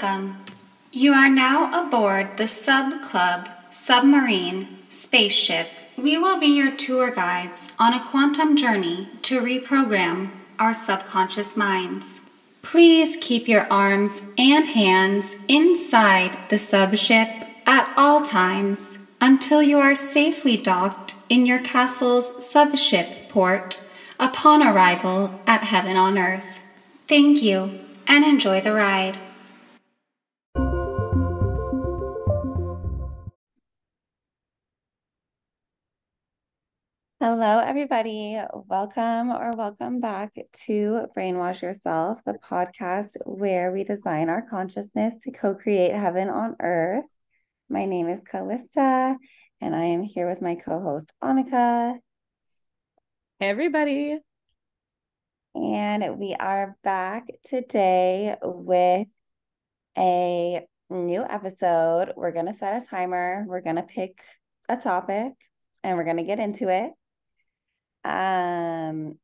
Welcome. You are now aboard the Sub Club submarine spaceship. We will be your tour guides on a quantum journey to reprogram our subconscious minds. Please keep your arms and hands inside the subship at all times until you are safely docked in your castle's subship port upon arrival at Heaven on Earth. Thank you and enjoy the ride. Hello, everybody. Welcome or welcome back to Brainwash Yourself, the podcast where we design our consciousness to co create heaven on earth. My name is Calista, and I am here with my co host, Anneka. Hey, everybody. And we are back today with a new episode. We're going to set a timer, we're going to pick a topic, and we're going to get into it. Um,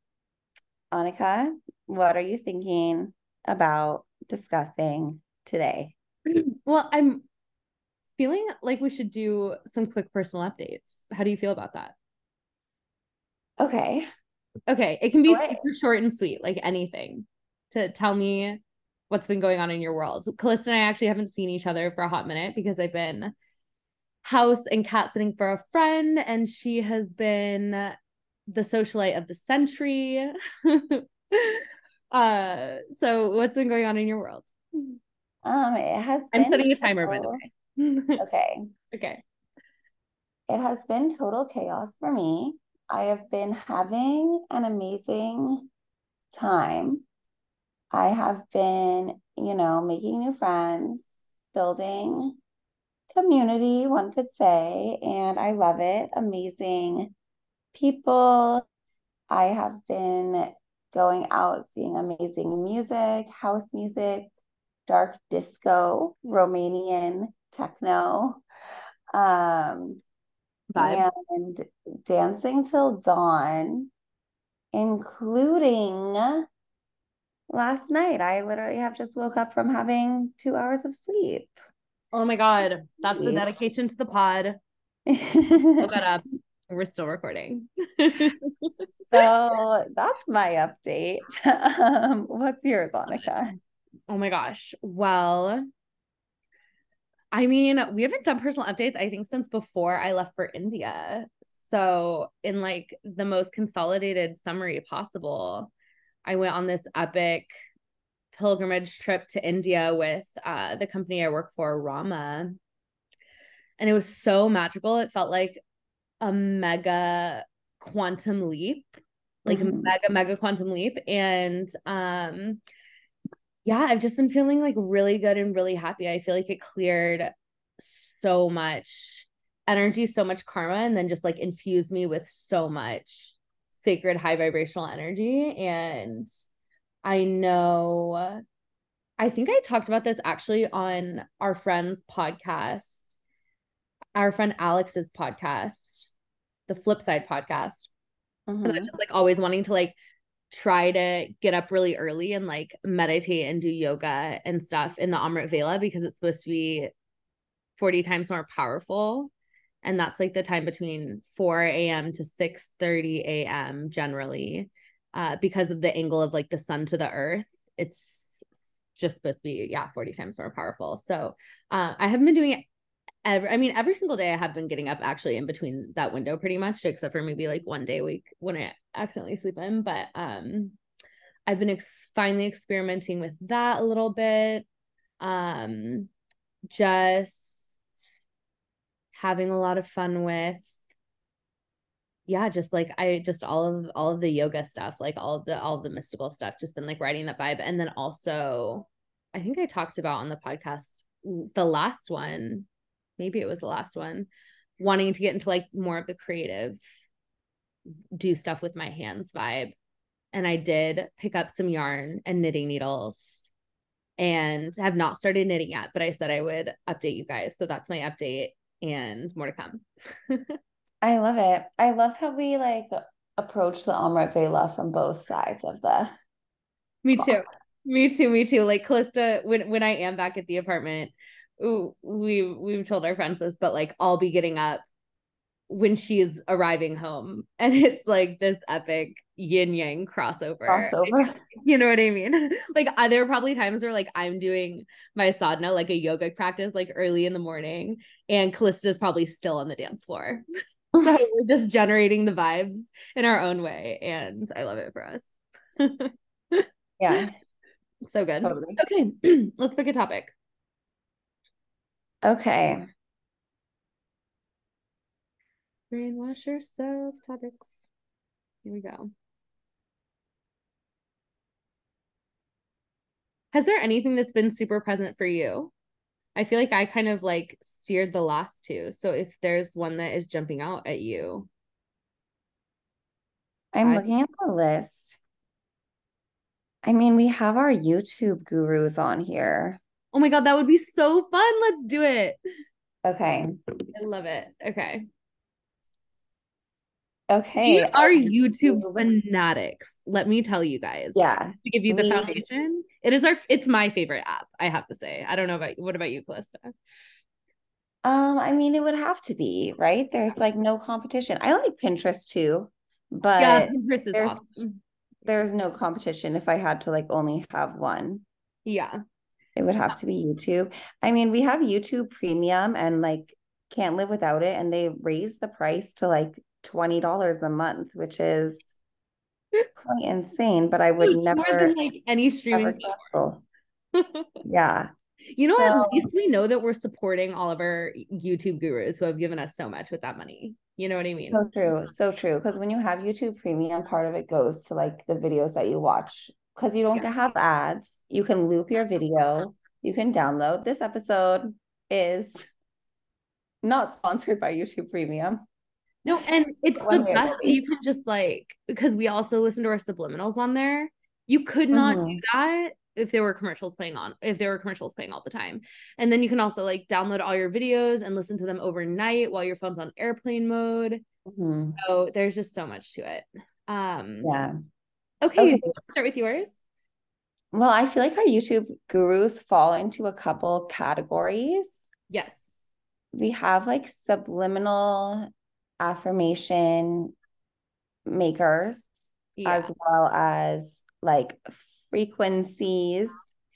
Anneka, what are you thinking about discussing today? Well, I'm feeling like we should do some quick personal updates. How do you feel about that? Okay. Okay. It can be super short and sweet, like anything to tell me what's been going on in your world. Calista and I actually haven't seen each other for a hot minute because I've been house and cat sitting for a friend, and she has been the socialite of the century. uh, so what's been going on in your world? Um, it has. I'm setting a timer, by the way. okay. Okay. It has been total chaos for me. I have been having an amazing time. I have been, you know, making new friends, building community, one could say, and I love it. Amazing people. I have been going out seeing amazing music, house music, dark disco, Romanian techno, um, Vibe. and dancing till dawn, including last night. I literally have just woke up from having two hours of sleep. Oh my God. That's the dedication to the pod. woke up. We're still recording. so that's my update. Um, what's yours, Anneka? Oh my gosh. Well, I mean, we haven't done personal updates, I think, since before I left for India. So, in like the most consolidated summary possible, I went on this epic pilgrimage trip to India with uh, the company I work for, Rama. And it was so magical. It felt like a mega quantum leap like mm-hmm. mega mega quantum leap. And um yeah i've just been feeling like really good and really happy. I feel like it cleared so much energy so much karma and then just like infused me with so much sacred high vibrational energy. And i know i think i talked about this actually on our friend's podcast our friend alex's podcast the flip side podcast. Mm-hmm. And just like always wanting to like try to get up really early and like meditate and do yoga and stuff in the Amrit Vela because it's supposed to be 40 times more powerful. And that's like the time between 4 a.m. to 6 30 a.m. generally, uh, because of the angle of like the sun to the earth. It's just supposed to be, yeah, 40 times more powerful. So uh, I haven't been doing it every I mean every single day I have been getting up actually in between that window pretty much except for maybe like one day a week when I accidentally sleep in but um I've been ex- finally experimenting with that a little bit um just having a lot of fun with yeah just like i just all of all of the yoga stuff like all of the all of the mystical stuff just been like writing that vibe. And then also i think i talked about on the podcast the last one maybe it was the last one, wanting to get into like more of the creative, do stuff with my hands vibe. And I did pick up some yarn and knitting needles and have not started knitting yet, but I said I would update you guys. So that's my update and more to come. I love it. I love how we like approach the Amrit Vela from both sides of the me too. me too, me too. Like Calista, when when I am back at the apartment, we we've told our friends this, but like I'll be getting up when she's arriving home and it's like this epic yin yang crossover. Crossover. You know what I mean? like uh, there are probably times where like I'm doing my sadhana, like a yoga practice, like early in the morning, and Calista's probably still on the dance floor. so we're just generating the vibes in our own way. And I love it for us. yeah. So good. Totally. Okay. Let's pick a topic. Okay. Brainwash yourself topics. Here we go. Has there anything that's been super present for you? I feel like I kind of like steered the last two. So if there's one that is jumping out at you. I'm I... looking at the list. I mean, we have our YouTube gurus on here. Oh my God, that would be so fun. Let's do it. Okay. I love it. Okay. Okay. We are YouTube fanatics. Let me tell you guys. Yeah. To give you the foundation. It is our it's my favorite app, I have to say. I don't know about what about you, Calista? Um, I mean, it would have to be, right? There's like no competition. I like Pinterest too, but yeah, Pinterest is there's, awesome. There's no competition if I had to like only have one. Yeah. It would have to be YouTube. I mean, we have YouTube premium and like can't live without it. And they raised the price to like $20 a month, which is quite insane, but I would it's never more than like any streaming yeah. You know, so, at least we know that we're supporting all of our YouTube gurus who have given us so much with that money. You know what I mean? So true. So true. Because when you have YouTube premium, part of it goes to like the videos that you watch. Because you don't yeah. have ads. You can loop your video. You can download. This episode is not sponsored by YouTube Premium. No, and it's the best that you can just like because we also listen to our subliminals on there. You could not mm-hmm. do that if there were commercials playing on if there were commercials playing all the time. And then you can also like download all your videos and listen to them overnight while your phone's on airplane mode. Mm-hmm. So there's just so much to it. Um yeah. Okay, okay. start with yours. Well, I feel like our YouTube gurus fall into a couple categories. Yes. We have like subliminal affirmation makers yeah. as well as like frequencies.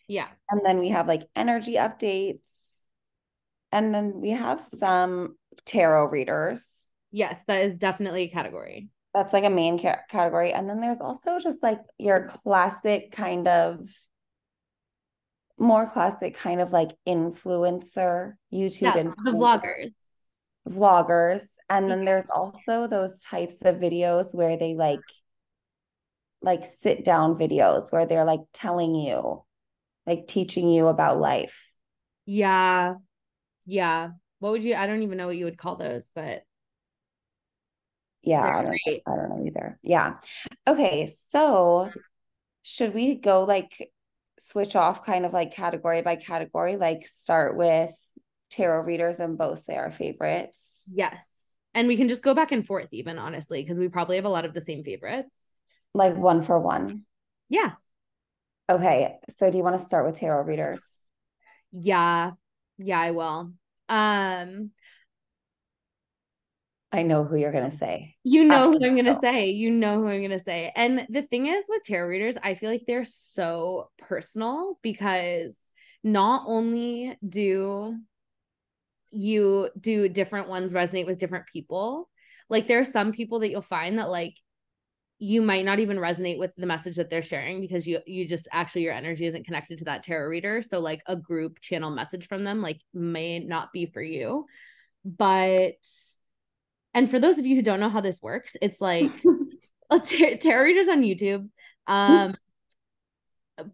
Yeah. And then we have like energy updates. And then we have some tarot readers. Yes, that is definitely a category. That's like a main ca- category. And then there's also just like your classic kind of more classic kind of like influencer YouTube yeah, influencer. the vloggers. Vloggers. And then there's also those types of videos where they like like sit down videos where they're like telling you like teaching you about life. Yeah. Yeah. What would you i don't even know what you would call those but yeah I don't, I don't know either yeah okay so should we go like switch off kind of like category by category like start with tarot readers and both say our favorites. Yes. And we can just go back and forth, even honestly, because we probably have a lot of the same favorites. Like one for one. Yeah. Okay. So do you want to start with tarot readers? Yeah. Yeah, I will. Um I know who you're gonna um, say. You know who I'm gonna say. You know who I'm gonna say. And the thing is with tarot readers, I feel like they're so personal because not only do you do different ones resonate with different people. Like there are some people that you'll find that like you might not even resonate with the message that they're sharing because you you just actually your energy isn't connected to that tarot reader so like a group channel message from them like may not be for you but and for those of you who don't know how this works it's like a tarot readers on youtube um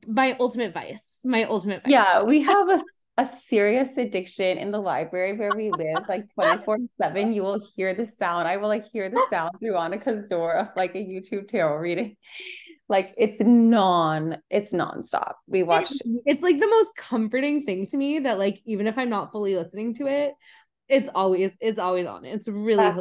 my ultimate vice my ultimate vice. yeah we have a a serious addiction in the library where we live, like 24 7. You will hear the sound. I will like hear the sound through Anneka's door of like a YouTube tarot reading. Like it's non, it's nonstop. We watch it's like the most comforting thing to me that like even if I'm not fully listening to it, it's always it's always on. It's really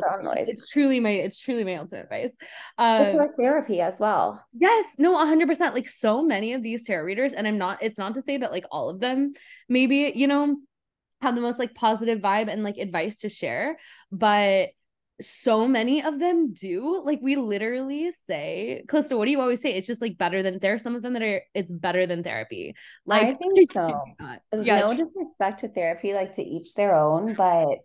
it's truly my it's truly my ultimate advice. Um, it's like therapy as well. Yes, no, hundred percent. Like so many of these tarot readers, and I'm not. It's not to say that like all of them, maybe you know, have the most like positive vibe and like advice to share, but so many of them do. Like we literally say, Calista, what do you always say? It's just like better than there are some of them that are it's better than therapy. Like I think so. Oh yeah, no disrespect to therapy, like to each their own, but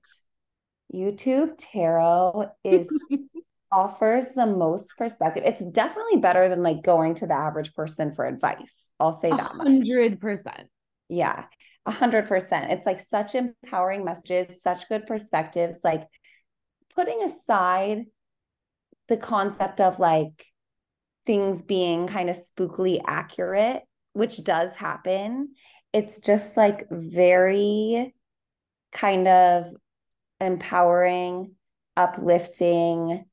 YouTube tarot is offers the most perspective. It's definitely better than like going to the average person for advice. I'll say that hundred percent. Yeah. A hundred percent. It's like such empowering messages, such good perspectives. Like putting aside the concept of like things being kind of spookily accurate, which does happen, it's just like very kind of empowering, uplifting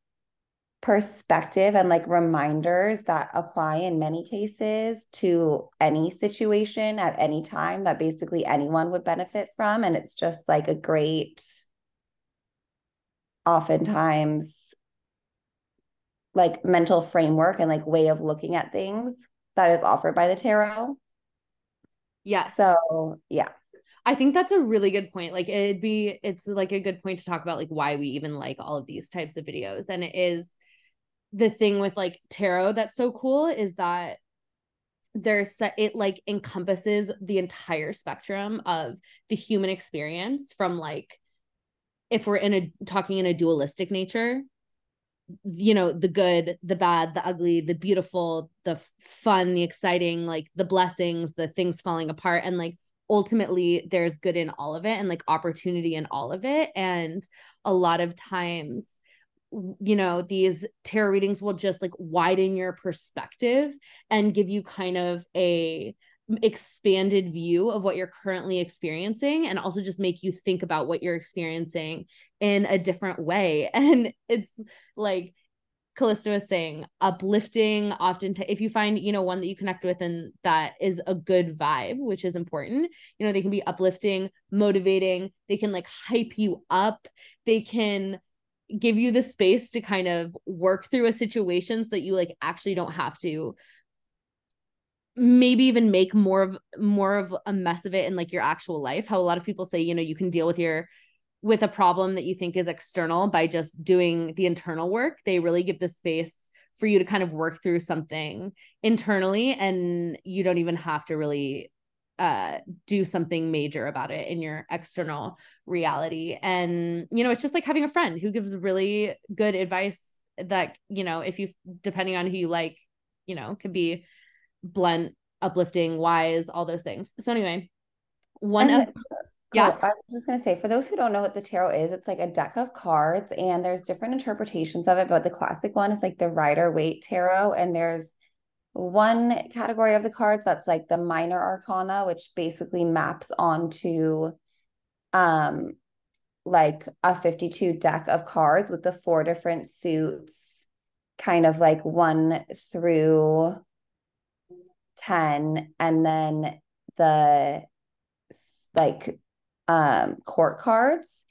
perspective and like reminders that apply in many cases to any situation at any time that basically anyone would benefit from. And it's just like a great oftentimes like mental framework and like way of looking at things that is offered by the tarot. Yes. So, yeah. I think that's a really good point. Like it'd be it's like a good point to talk about like why we even like all of these types of videos. And it is the thing with like tarot that's so cool is that there's it like encompasses the entire spectrum of the human experience from like if we're in a talking in a dualistic nature you know the good the bad the ugly the beautiful the fun the exciting like the blessings the things falling apart. And like ultimately there's good in all of it and like opportunity in all of it. And a lot of times you know these tarot readings will just like widen your perspective and give you kind of a expanded view of what you're currently experiencing and also just make you think about what you're experiencing in a different way. And it's like Calista was saying uplifting often t- if you find you know one that you connect with and that is a good vibe which is important you know they can be uplifting motivating they can like hype you up they can give you the space to kind of work through a situation so that you like actually don't have to maybe even make more of more of a mess of it in like your actual life how a lot of people say you know you can deal with your with a problem that you think is external by just doing the internal work. They really give the space for you to kind of work through something internally and you don't even have to really uh do something major about it in your external reality. And you know it's just like having a friend who gives really good advice that you know if you depending on who you like you know could be blunt, uplifting, wise, all those things. So anyway, one and of yeah. I was just gonna say for those who don't know what the tarot is, it's like a deck of cards and there's different interpretations of it, but the classic one is like the Rider Waite tarot, and there's one category of the cards that's like the minor arcana, which basically maps onto um like a 52 deck of cards with the four different suits kind of like one through 10 and then the like um court cards.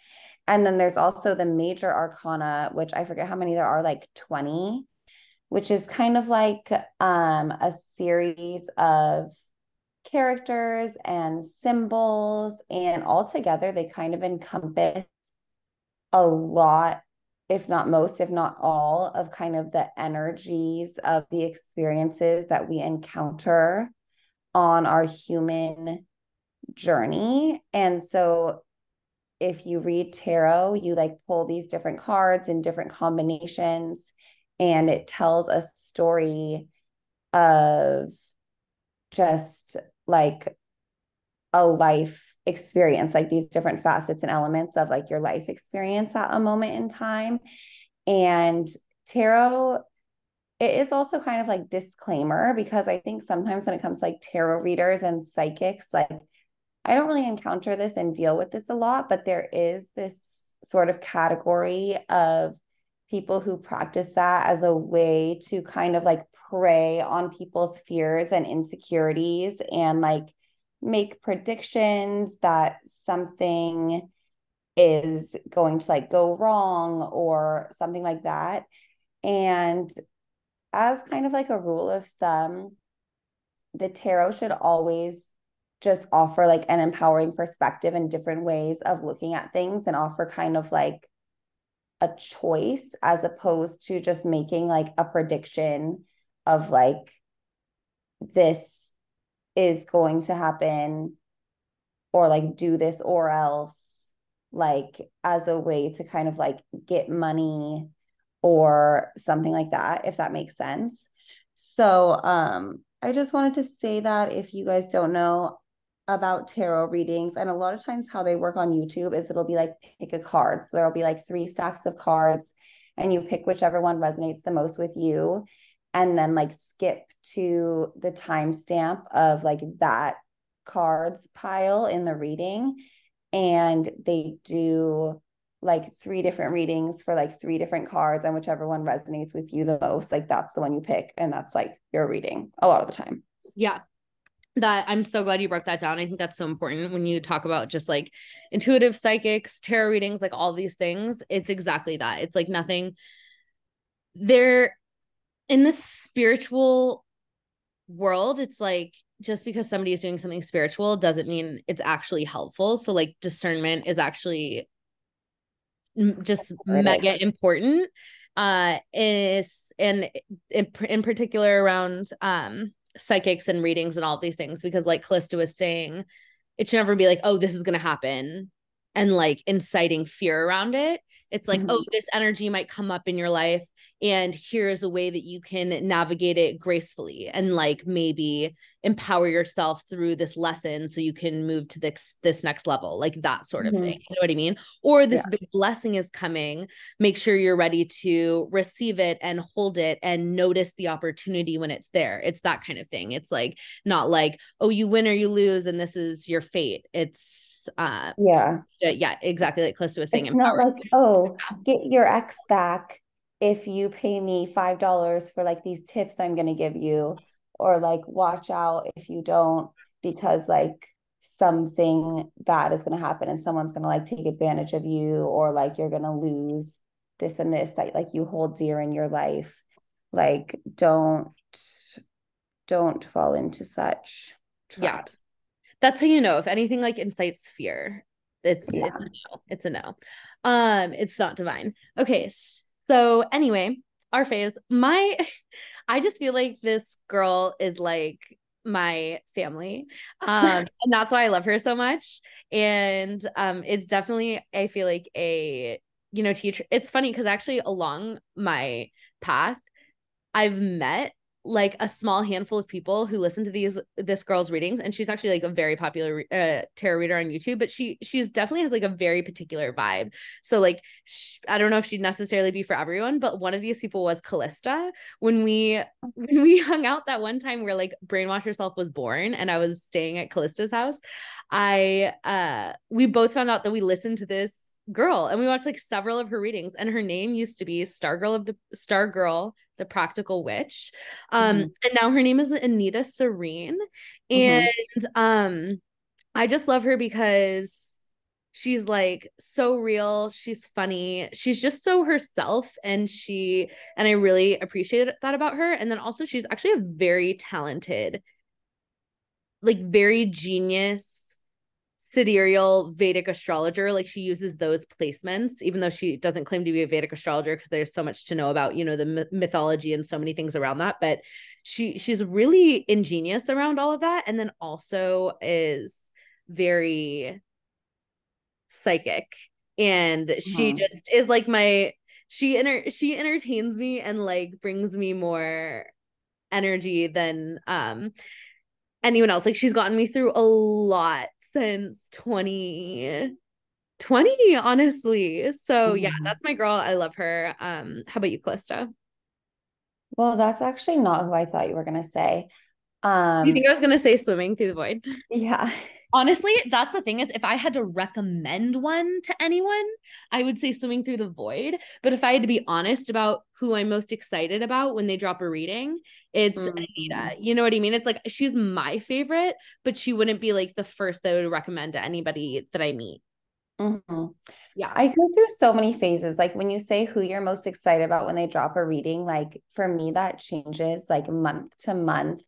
And then there's also the major arcana which i forget how many there are like 20 which is kind of like um a series of characters and symbols and all together they kind of encompass a lot if not most, if not all, of kind of the energies of the experiences that we encounter on our human journey. And so if you read tarot, you like pull these different cards in different combinations, and it tells a story of just like a life experience like these different facets and elements of like your life experience at a moment in time. And tarot it is also kind of like disclaimer because i think sometimes when it comes to like tarot readers and psychics like i don't really encounter this and deal with this a lot but there is this sort of category of people who practice that as a way to kind of like prey on people's fears and insecurities and like make predictions that something is going to like go wrong or something like that. And as kind of like a rule of thumb, the tarot should always just offer like an empowering perspective and different ways of looking at things and offer kind of like a choice as opposed to just making like a prediction of like this is going to happen or like do this or else like as a way to kind of like get money or something like that if that makes sense. So um i just wanted to say that if you guys don't know about tarot readings and a lot of times how they work on youtube is it'll be like pick a card. So there'll be like three stacks of cards and you pick whichever one resonates the most with you and then like skip to the timestamp of like that cards pile in the reading and they do like three different readings for like three different cards and whichever one resonates with you the most like that's the one you pick and that's like your reading a lot of the time yeah that I'm so glad you broke that down. I think that's so important when you talk about just like intuitive psychics, tarot readings, like all these things. It's exactly that. It's like nothing. They're in the spiritual world. It's like just because somebody is doing something spiritual doesn't mean it's actually helpful. So like discernment is actually just mega important. Uh is and in, in particular around um psychics and readings and all these things because like Calista was saying, it should never be like, oh, this is gonna happen and like inciting fear around it. It's like, oh, mm-hmm. oh, this energy might come up in your life and here's a way that you can navigate it gracefully and like maybe empower yourself through this lesson so you can move to this this next level like that sort of mm-hmm. thing you know what i mean or this yeah. big blessing is coming make sure you're ready to receive it and hold it and notice the opportunity when it's there it's that kind of thing it's like not like oh you win or you lose and this is your fate it's uh yeah. yeah exactly like Calista was saying it's not like oh get your ex back if you pay me five dollars for like these tips i'm going to give you or like watch out if you don't because like something bad is going to happen and someone's going to like take advantage of you or like you're going to lose this and this that like you hold dear in your life. Like don't don't fall into such traps. That's how you know if anything like incites fear it's yeah. it's a no it's a no um it's not divine okay so anyway, our phase. My I just feel like this girl is like my family. Um and that's why I love her so much. And um it's definitely I feel like a you know teacher. It's funny cuz actually along my path I've met like a small handful of people who listen to these this girl's readings and she's actually like a very popular uh, tarot reader on YouTube but she she's definitely has like a very particular vibe. So like sh- I don't know if she'd necessarily be for everyone but one of these people was Calista. When we when we hung out that one time where like brainwash yourself was born and I was staying at Calista's house I uh we both found out that we listened to this girl and we watched like several of her readings and her name used to be Stargirl of the Star Girl the practical witch um mm-hmm. and now her name is Anita Serene mm-hmm. and mm-hmm. um I just love her because she's like so real she's funny she's just so herself and she and I really appreciated that about her and then also she's actually a very talented like very genius sidereal Vedic astrologer. Like she uses those placements, even though she doesn't claim to be a Vedic astrologer because there's so much to know about, you know, the mythology and so many things around that. But she she's really ingenious around all of that, and then also is very psychic, and she mm-hmm. just is like my she enter she entertains me and like brings me more energy than um anyone else. Like she's gotten me through a lot since 2020, honestly. So mm-hmm. yeah, that's my girl. I love her. Um, how about you, Calista? Well, that's actually not who I thought you were gonna say. Um you think I was gonna say swimming through the void? Yeah. Honestly, that's the thing is if I had to recommend one to anyone, I would say swimming through the void. But if I had to be honest about who I'm most excited about when they drop a reading, it's mm-hmm. Anita. You know what I mean? It's like she's my favorite, but she wouldn't be like the first that I would recommend to anybody that I meet. Mhm. Yeah. I go through so many phases. Like when you say who you're most excited about when they drop a reading, like for me, that changes like month to month.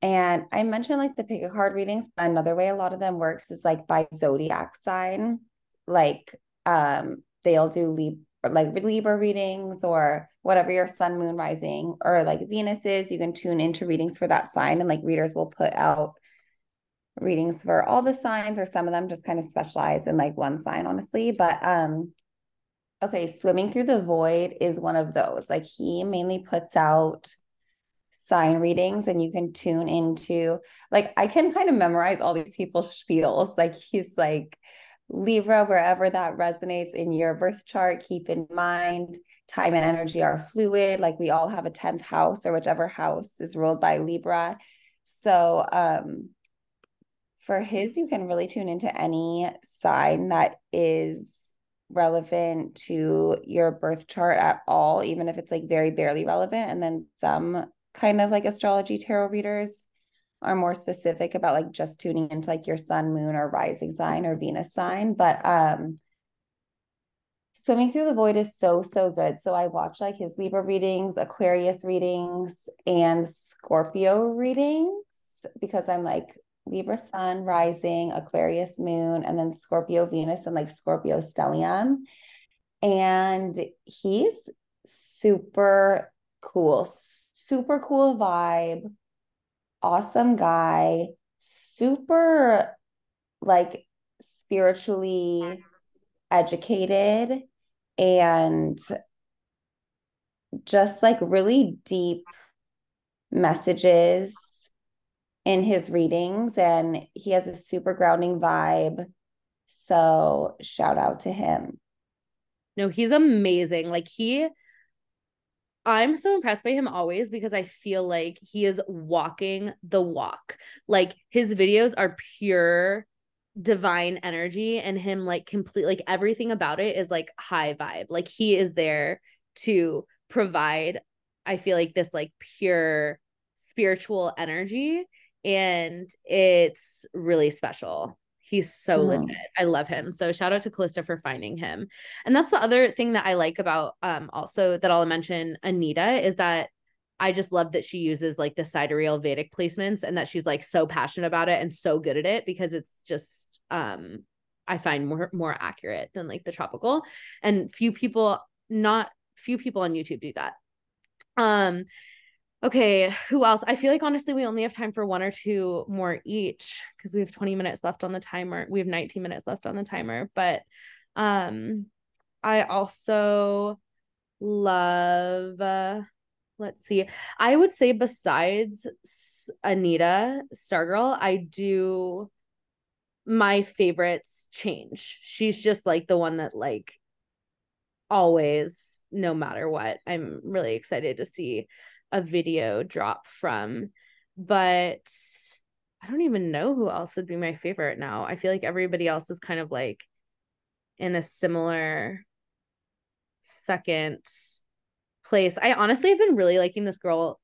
And I mentioned like the pick a card readings. Another way a lot of them works is like by zodiac sign. Like um they'll do Lib like Libra readings or whatever your sun, moon, rising, or like Venus is. You can tune into readings for that sign, and like readers will put out readings for all the signs, or some of them just kind of specialize in like one sign, honestly. But um, okay, swimming through the void is one of those. Like he mainly puts out sign readings and you can tune into like I can kind of memorize all these people's spiels. Like he's like Libra, wherever that resonates in your birth chart, keep in mind time and energy are fluid. Like we all have a 10th house or whichever house is ruled by Libra. So um for his, you can really tune into any sign that is relevant to your birth chart at all, even if it's like very barely relevant. And then some kind of like astrology tarot readers are more specific about like just tuning into like your sun, moon, or rising sign or Venus sign. But um swimming through the void is so so good. So I watch like his Libra readings, Aquarius readings, and Scorpio readings because I'm like Libra sun rising, Aquarius moon, and then Scorpio Venus and like Scorpio stellium. And he's super cool, super cool vibe awesome guy, super like spiritually educated and just like really deep messages in his readings and he has a super grounding vibe. So shout out to him. No he's amazing. Like he I'm so impressed by him always because I feel like he is walking the walk. Like his videos are pure divine energy and him like complete like everything about it is like high vibe. Like he is there to provide I feel like this like pure spiritual energy and it's really special. He's so mm. legit. I love him. So shout out to Calista for finding him. And that's the other thing that I like about um also that I'll mention Anita is that I just love that she uses like the sidereal Vedic placements and that she's like so passionate about it and so good at it because it's just um I find more more accurate than like the tropical. And few people not few people on YouTube do that. Um Okay, who else? I feel like honestly, we only have time for one or two more each because we have 20 minutes left on the timer. We have 19 minutes left on the timer. But um I also love uh, let's see. I would say besides Anita Stargirl, I do my favorites change. She's just like the one that like always no matter what. I'm really excited to see a video drop from. But I don't even know who else would be my favorite now. I feel like everybody else is kind of like in a similar second place. I honestly have been really liking this girl,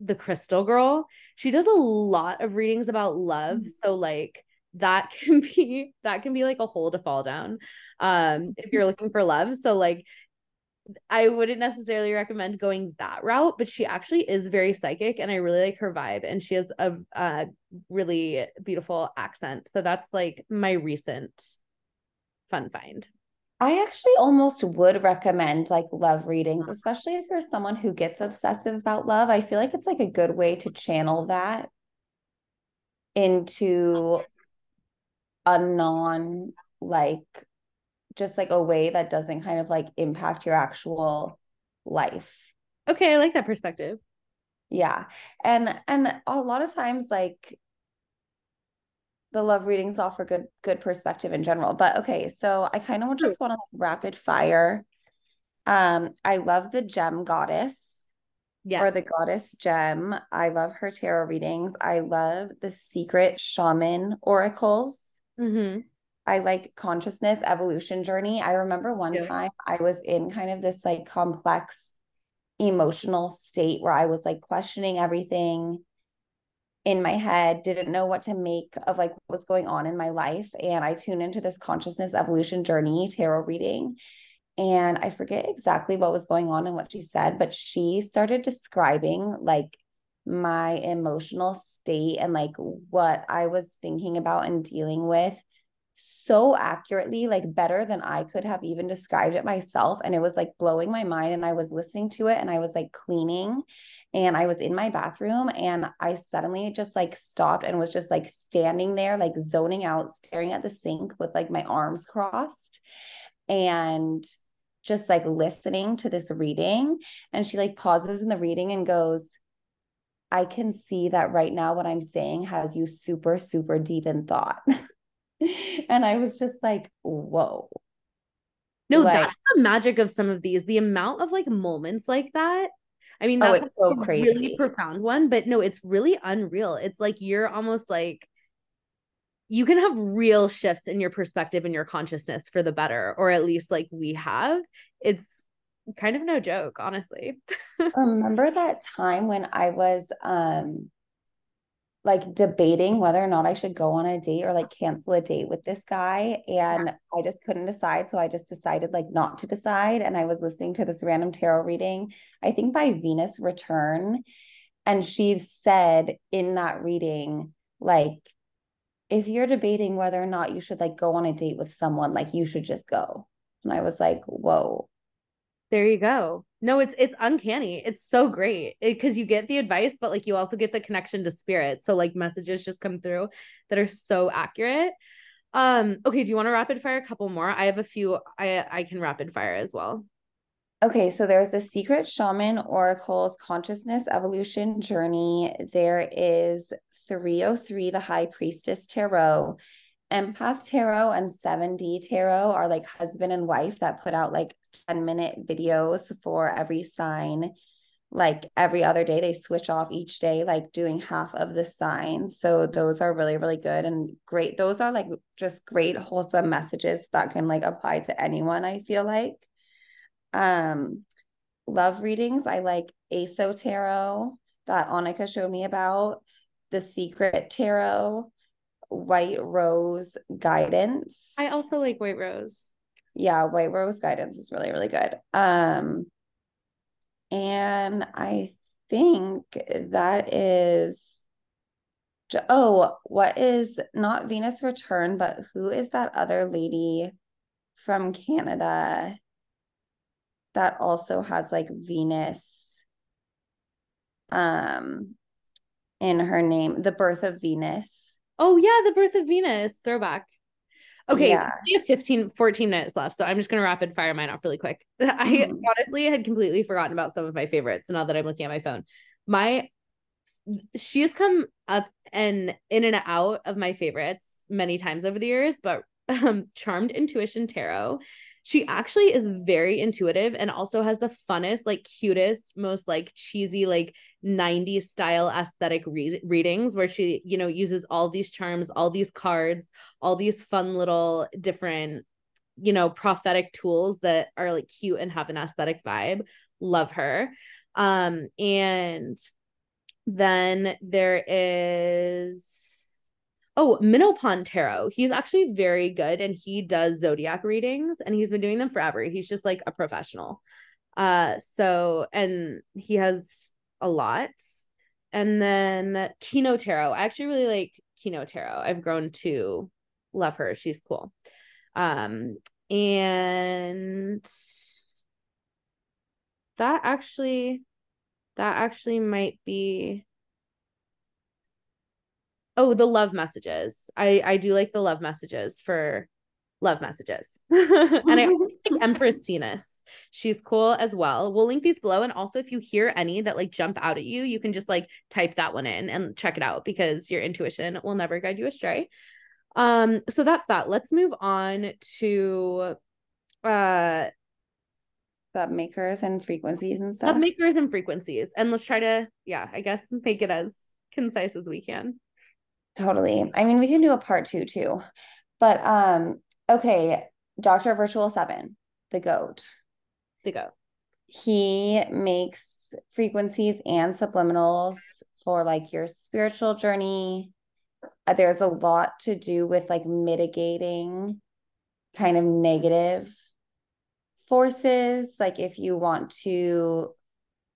the Crystal Girl. She does a lot of readings about love. Mm-hmm. So like that can be that can be like a hole to fall down um if you're looking for love. So like I wouldn't necessarily recommend going that route, but she actually is very psychic and I really like her vibe and she has a, a really beautiful accent. So that's like my recent fun find. I actually almost would recommend like love readings, especially if you're someone who gets obsessive about love. I feel like it's like a good way to channel that into a non like just like a way that doesn't kind of like impact your actual life. Okay, I like that perspective. Yeah. And and a lot of times like the love readings offer good good perspective in general. But okay, so I kind of just want to rapid fire. Um I love the gem goddess. Yes. Or the goddess gem. I love her tarot readings. I love the secret shaman oracles. Mm-hmm. I like consciousness evolution journey. I remember one yeah. time I was in kind of this like complex emotional state where I was like questioning everything in my head, didn't know what to make of like what was going on in my life. And I tuned into this consciousness evolution journey tarot reading. And I forget exactly what was going on and what she said, but she started describing like my emotional state and like what I was thinking about and dealing with so accurately, like better than I could have even described it myself. And it was like blowing my mind. And I was listening to it and I was like cleaning and I was in my bathroom and I suddenly just like stopped and was just like standing there, like zoning out, staring at the sink with like my arms crossed and just like listening to this reading. And she like pauses in the reading and goes, I can see that right now what I'm saying has you super, super deep in thought. and I was just like, whoa. No, like, that's the magic of some of these. The amount of like moments like that. I mean, oh, that's oh, it's so crazy. really profound one, but no, it's really unreal. It's like you're almost like you can have real shifts in your perspective and your consciousness for the better, or at least like we have. It's kind of no joke, honestly. Remember that time when I was um like debating whether or not I should go on a date or like cancel a date with this guy. And yeah. I just couldn't decide. So I just decided like not to decide. And I was listening to this random tarot reading, I think by Venus Return. And she said in that reading, like, if you're debating whether or not you should like go on a date with someone, like you should just go. And I was like, whoa. There you go. No, it's it's uncanny. It's so great because you get the advice, but like you also get the connection to spirit. So like messages just come through that are so accurate. Um, okay, do you want to rapid fire a couple more? I have a few I I can rapid fire as well. Okay, so there's the Secret Shaman Oracle's Consciousness Evolution Journey. There is 303, the High Priestess Tarot. Empath Tarot and 7D Tarot are like husband and wife that put out like 10 minute videos for every sign. Like every other day, they switch off each day, like doing half of the signs. So those are really, really good and great. Those are like just great, wholesome messages that can like apply to anyone, I feel like. Um, love readings. I like ASO Tarot that Anneka showed me about, The Secret Tarot White Rose Guidance. I also like White Rose. Yeah, White Rose Guidance is really, really good. Um, and I think that is oh, what is not Venus Return, but who is that other lady from Canada that also has like Venus um in her name, the birth of Venus. Oh yeah, the birth of Venus throwback. Okay, yeah. we have 15, 14 minutes left, so I'm just gonna rapid fire mine off really quick. I mm-hmm. honestly had completely forgotten about some of my favorites now that I'm looking at my phone. My she has come up and in and out of my favorites many times over the years, but um, Charmed Intuition Tarot she actually is very intuitive and also has the funnest, like cutest, most like cheesy, like 90s style aesthetic re- readings where she, you know, uses all these charms, all these cards, all these fun little different, you know, prophetic tools that are like cute and have an aesthetic vibe. Love her. Um, and then there is Oh, Minopon Tarot. He's actually very good and he does zodiac readings and he's been doing them forever. He's just like a professional. Uh so and he has a lot. And then Kino Tarot. I actually really like Kino Tarot. I've grown to love her. She's cool. Um and that actually that actually might be oh the love messages. I i do like the love messages for love messages. And i like empress Venus. she's cool as well. We'll link these below and also if you hear any that like jump out at you you can just like type that one in and check it out because your intuition will never guide you astray. Um so that's that. Let's move on to uh sub makers and frequencies and stuff? sub makers and frequencies. And let's try to yeah i guess make it as concise as we can Totally. I mean, we can do a part two too. But um, okay, Dr. Virtual Seven, the goat. The goat. He makes frequencies and subliminals for like your spiritual journey. Uh, there's a lot to do with like mitigating kind of negative forces. Like if you want to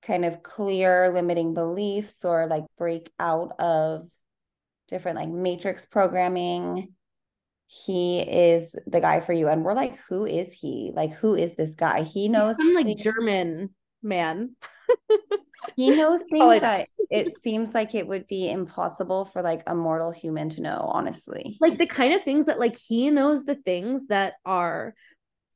kind of clear limiting beliefs or like break out of different like matrix programming. He is the guy for you. And we're like who is he? Like who is this guy? He knows some like german man. He knows things that it seems like it would be impossible for like a mortal human to know honestly. Like the kind of things that like he knows the things that are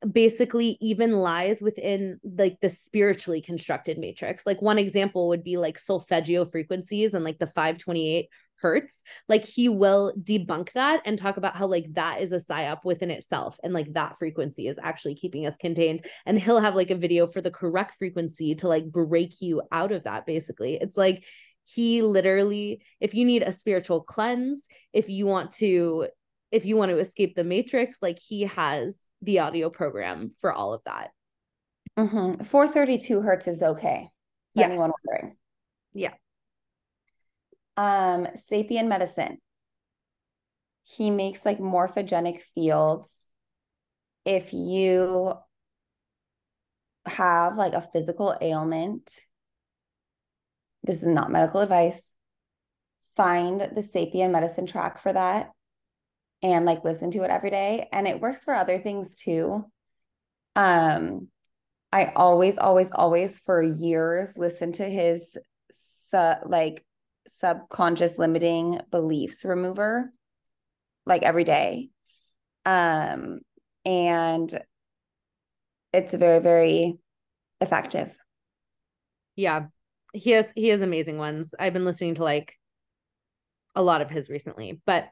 basically even lies within like the spiritually constructed matrix. Like one example would be like solfeggio frequencies and like the 528 hertz like he will debunk that and talk about how like that is a psyop within itself and like that frequency is actually keeping us contained. And he'll have like a video for the correct frequency to like break you out of that basically. It's like he literally if you need a spiritual cleanse if you want to if you want to escape the matrix like he has the audio program for all of that. Mm-hmm. 432 hertz is okay yes. anyone wondering. Yeah um sapien medicine. He makes like morphogenic fields if you have like a physical ailment. This is not medical advice. Find the sapien medicine track for that and like listen to it every day. And it works for other things too. Um i always always always for years listen to his su- like subconscious limiting beliefs remover like every day. Um and it's very very effective. Yeah. He has he has amazing ones. I've been listening to like a lot of his recently but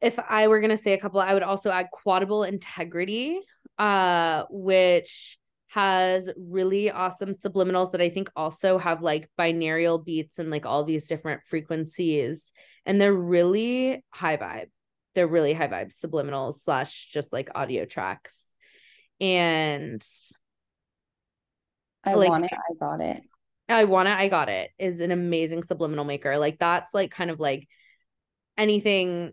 if i were going to say a couple i would also add Quadible Integrity uh which has really awesome subliminals that I think also have like binaural beats and like all these different frequencies. And they're really high vibe. They're really high vibe subliminals slash just like audio tracks. And I like, want it, I got it. I want it, I got it is an amazing subliminal maker. Like that's like kind of like anything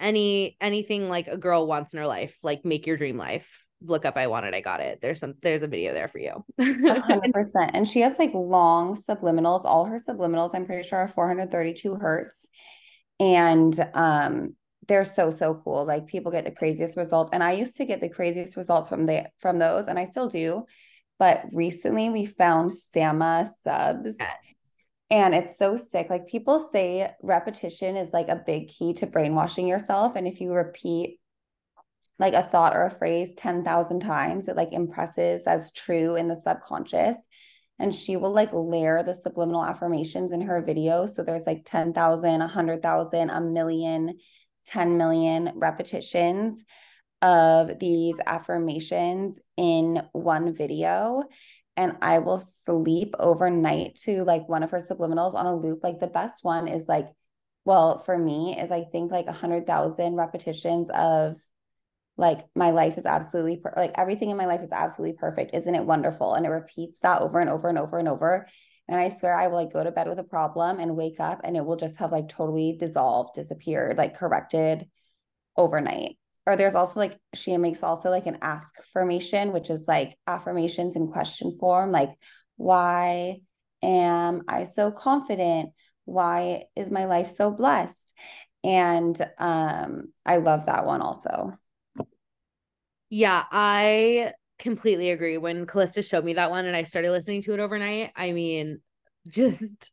any anything like a girl wants in her life, like make your dream life look up I want it, I got it. There's some there's a video there for you. 100%. And she has like long subliminals. All her subliminals, I'm pretty sure, are 432 hertz. And um they're so so cool. Like people get the craziest results. And I used to get the craziest results from the from those, and I still do. But recently we found Sama subs. And it's so sick. Like people say repetition is like a big key to brainwashing yourself. And if you repeat like a thought or a phrase 10,000 times. It like impresses as true in the subconscious. And she will like layer the subliminal affirmations in her video. So there's like 10,000, 100,000, a million, 10 million repetitions of these affirmations in one video. And I will sleep overnight to like one of her subliminals on a loop. Like the best one is like, well, for me, is I think like a hundred thousand repetitions of like my life is absolutely per- like everything in my life is absolutely perfect. Isn't it wonderful? And it repeats that over and over and over and over. And i swear i will like go to bed with a problem and wake up and it will just have like totally dissolved disappeared like corrected overnight. Or there's also like she makes also like an ask formation which is like affirmations in question form like why am i so confident? Why is my life so blessed? And um i love that one also yeah, I completely agree. When Calista showed me that one and I started listening to it overnight, I mean, just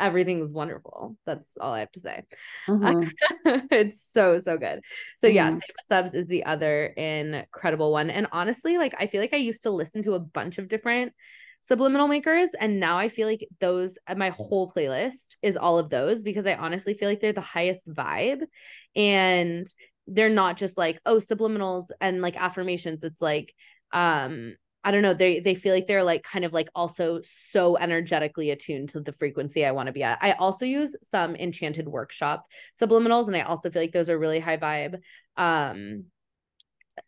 everything was wonderful. That's all I have to say. Mm-hmm. it's so so good. So mm-hmm. yeah, subs is the other incredible one. And honestly, like I feel like I used to listen to a bunch of different subliminal makers and now I feel like those my whole playlist is all of those because I honestly feel like they're the highest vibe and they're not just like oh subliminals and like affirmations it's like um I don't know they they feel like they're like kind of like also so energetically attuned to the frequency I want to be at. I also use some enchanted workshop subliminals and I also feel like those are really high vibe. Um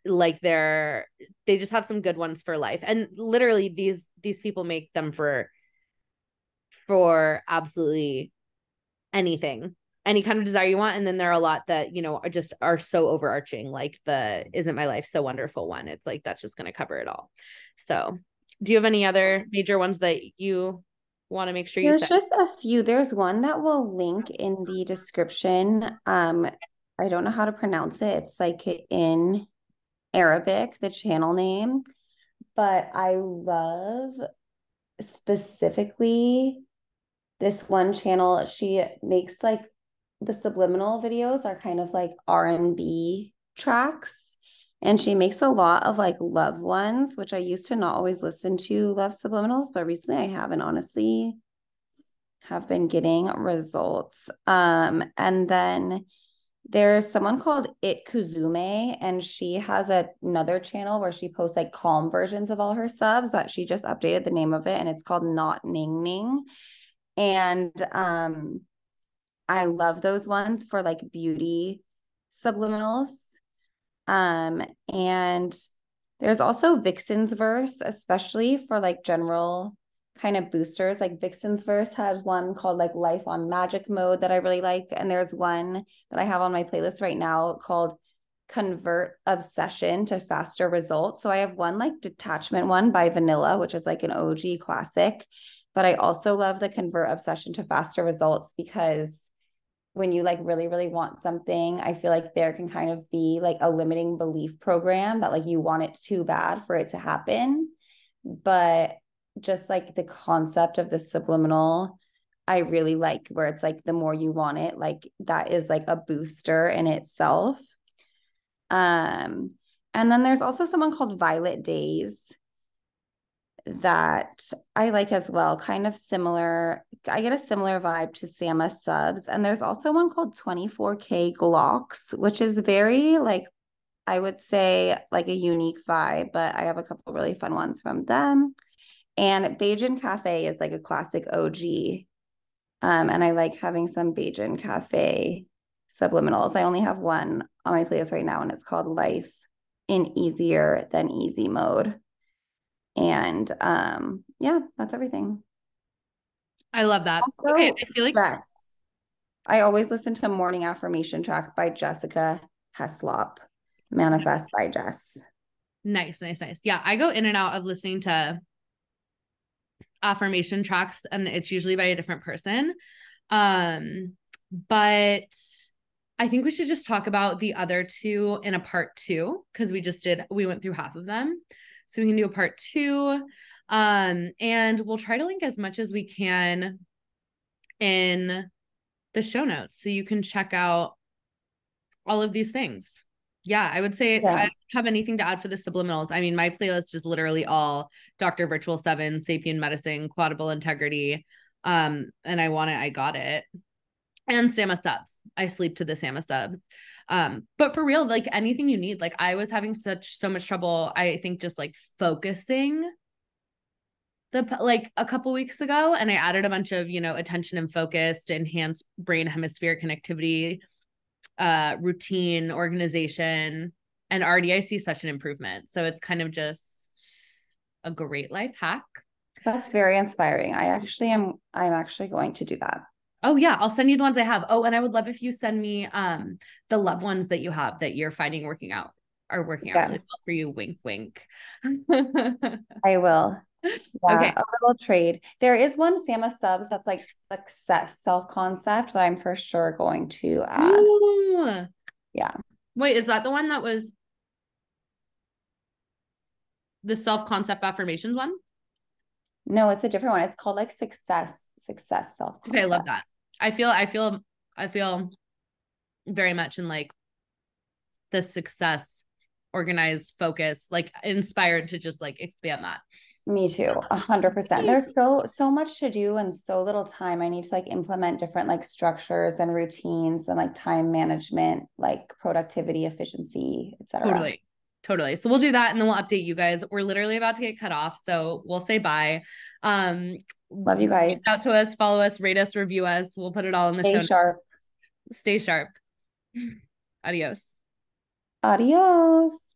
like they're they just have some good ones for life. And literally these these people make them for for absolutely anything any kind of desire you want and then there are a lot that you know are just are so overarching like the isn't my life so wonderful? one. It's like that's just going to cover it all. So do you have any other major ones that you want to make sure you there's just a few. There's one that will link in the description um i don't know how to pronounce it. It's like in arabic the channel name but i love specifically this one channel. She makes like the subliminal videos are kind of like r&b tracks and she makes a lot of like love ones which i used to not always listen to love subliminals but recently i haven't honestly have been getting results um and then there's someone called It Kuzume, and she has a, another channel where she posts like calm versions of all her subs that she just updated the name of it, and it's called Not Ning Ning. And um, I love those ones for like beauty subliminals. Um, and there's also Vixen's verse, especially for like general kind of boosters. Like Vixen's verse has one called like Life on Magic Mode that I really like. And there's one that I have on my playlist right now called Convert Obsession to Faster Results. So I have one like detachment one by Vanilla, which is like an OG classic. But I also love the Convert Obsession to Faster Results because when you like really really want something i feel like there can kind of be like a limiting belief program that like you want it too bad for it to happen. But just like the concept of the subliminal I really like where it's like the more you want it like that is like a booster in itself. Um and then there's also someone called Violet Days that I like as well kind of similar I get a similar vibe to Sama subs and there's also one called 24k Glocks which is very like I would say like a unique vibe but I have a couple really fun ones from them and Bajan Cafe is like a classic OG. Um, and I like having some Bajan Cafe subliminals. I only have one on my playlist right now, and it's called Life in Easier Than Easy Mode. And um, yeah, that's everything. I love that. Also, okay, I feel like yes. I always listen to a Morning Affirmation track by Jessica Heslop, Manifest by Jess. Nice, nice, nice. Yeah, I go in and out of listening to affirmation tracks and it's usually by a different person. Um, but I think we should just talk about the other two in a part two because we just did, we went through half of them. So we can do a part two. Um, and we'll try to link as much as we can in the show notes so you can check out all of these things yeah, I would say yeah. I don't have anything to add for the subliminals. I mean, my playlist is literally all Dr. Virtual Seven, Sapien Medicine, Quadible Integrity. Um, and I want it, I got it. And Sama subs. I sleep to the Sama subs. Um, but for real, like anything you need, like I was having such so much trouble, I think just like focusing the like a couple weeks ago, and I added a bunch of, you know, attention and focused, enhanced brain hemisphere connectivity uh, routine, organization, and already I see such an improvement. So it's kind of just a great life hack. That's very inspiring. I actually am I'm actually going to do that. Oh yeah, I'll send you the ones I have. Oh, and I would love if you send me um the loved ones that you have that you're finding working out are working out yes. really well for you. Wink wink. I will. Yeah, okay. a little trade. There is one Sama subs that's like success self concept that I'm for sure going to add. Ooh. Yeah. Wait, is that the one that was the self concept affirmations one? No, it's a different one. It's called like success, success self. Okay, I love that. I feel, I feel, I feel very much in like the success, organized, focus, like inspired to just like expand that. Me too, a hundred percent. There's so so much to do and so little time. I need to like implement different like structures and routines and like time management, like productivity, efficiency, etc. Totally, totally. So we'll do that and then we'll update you guys. We're literally about to get cut off, so we'll say bye. Um, love you guys. out to us, follow us, rate us, review us. We'll put it all in the Stay show. Sharp. Stay sharp. Adios. Adios.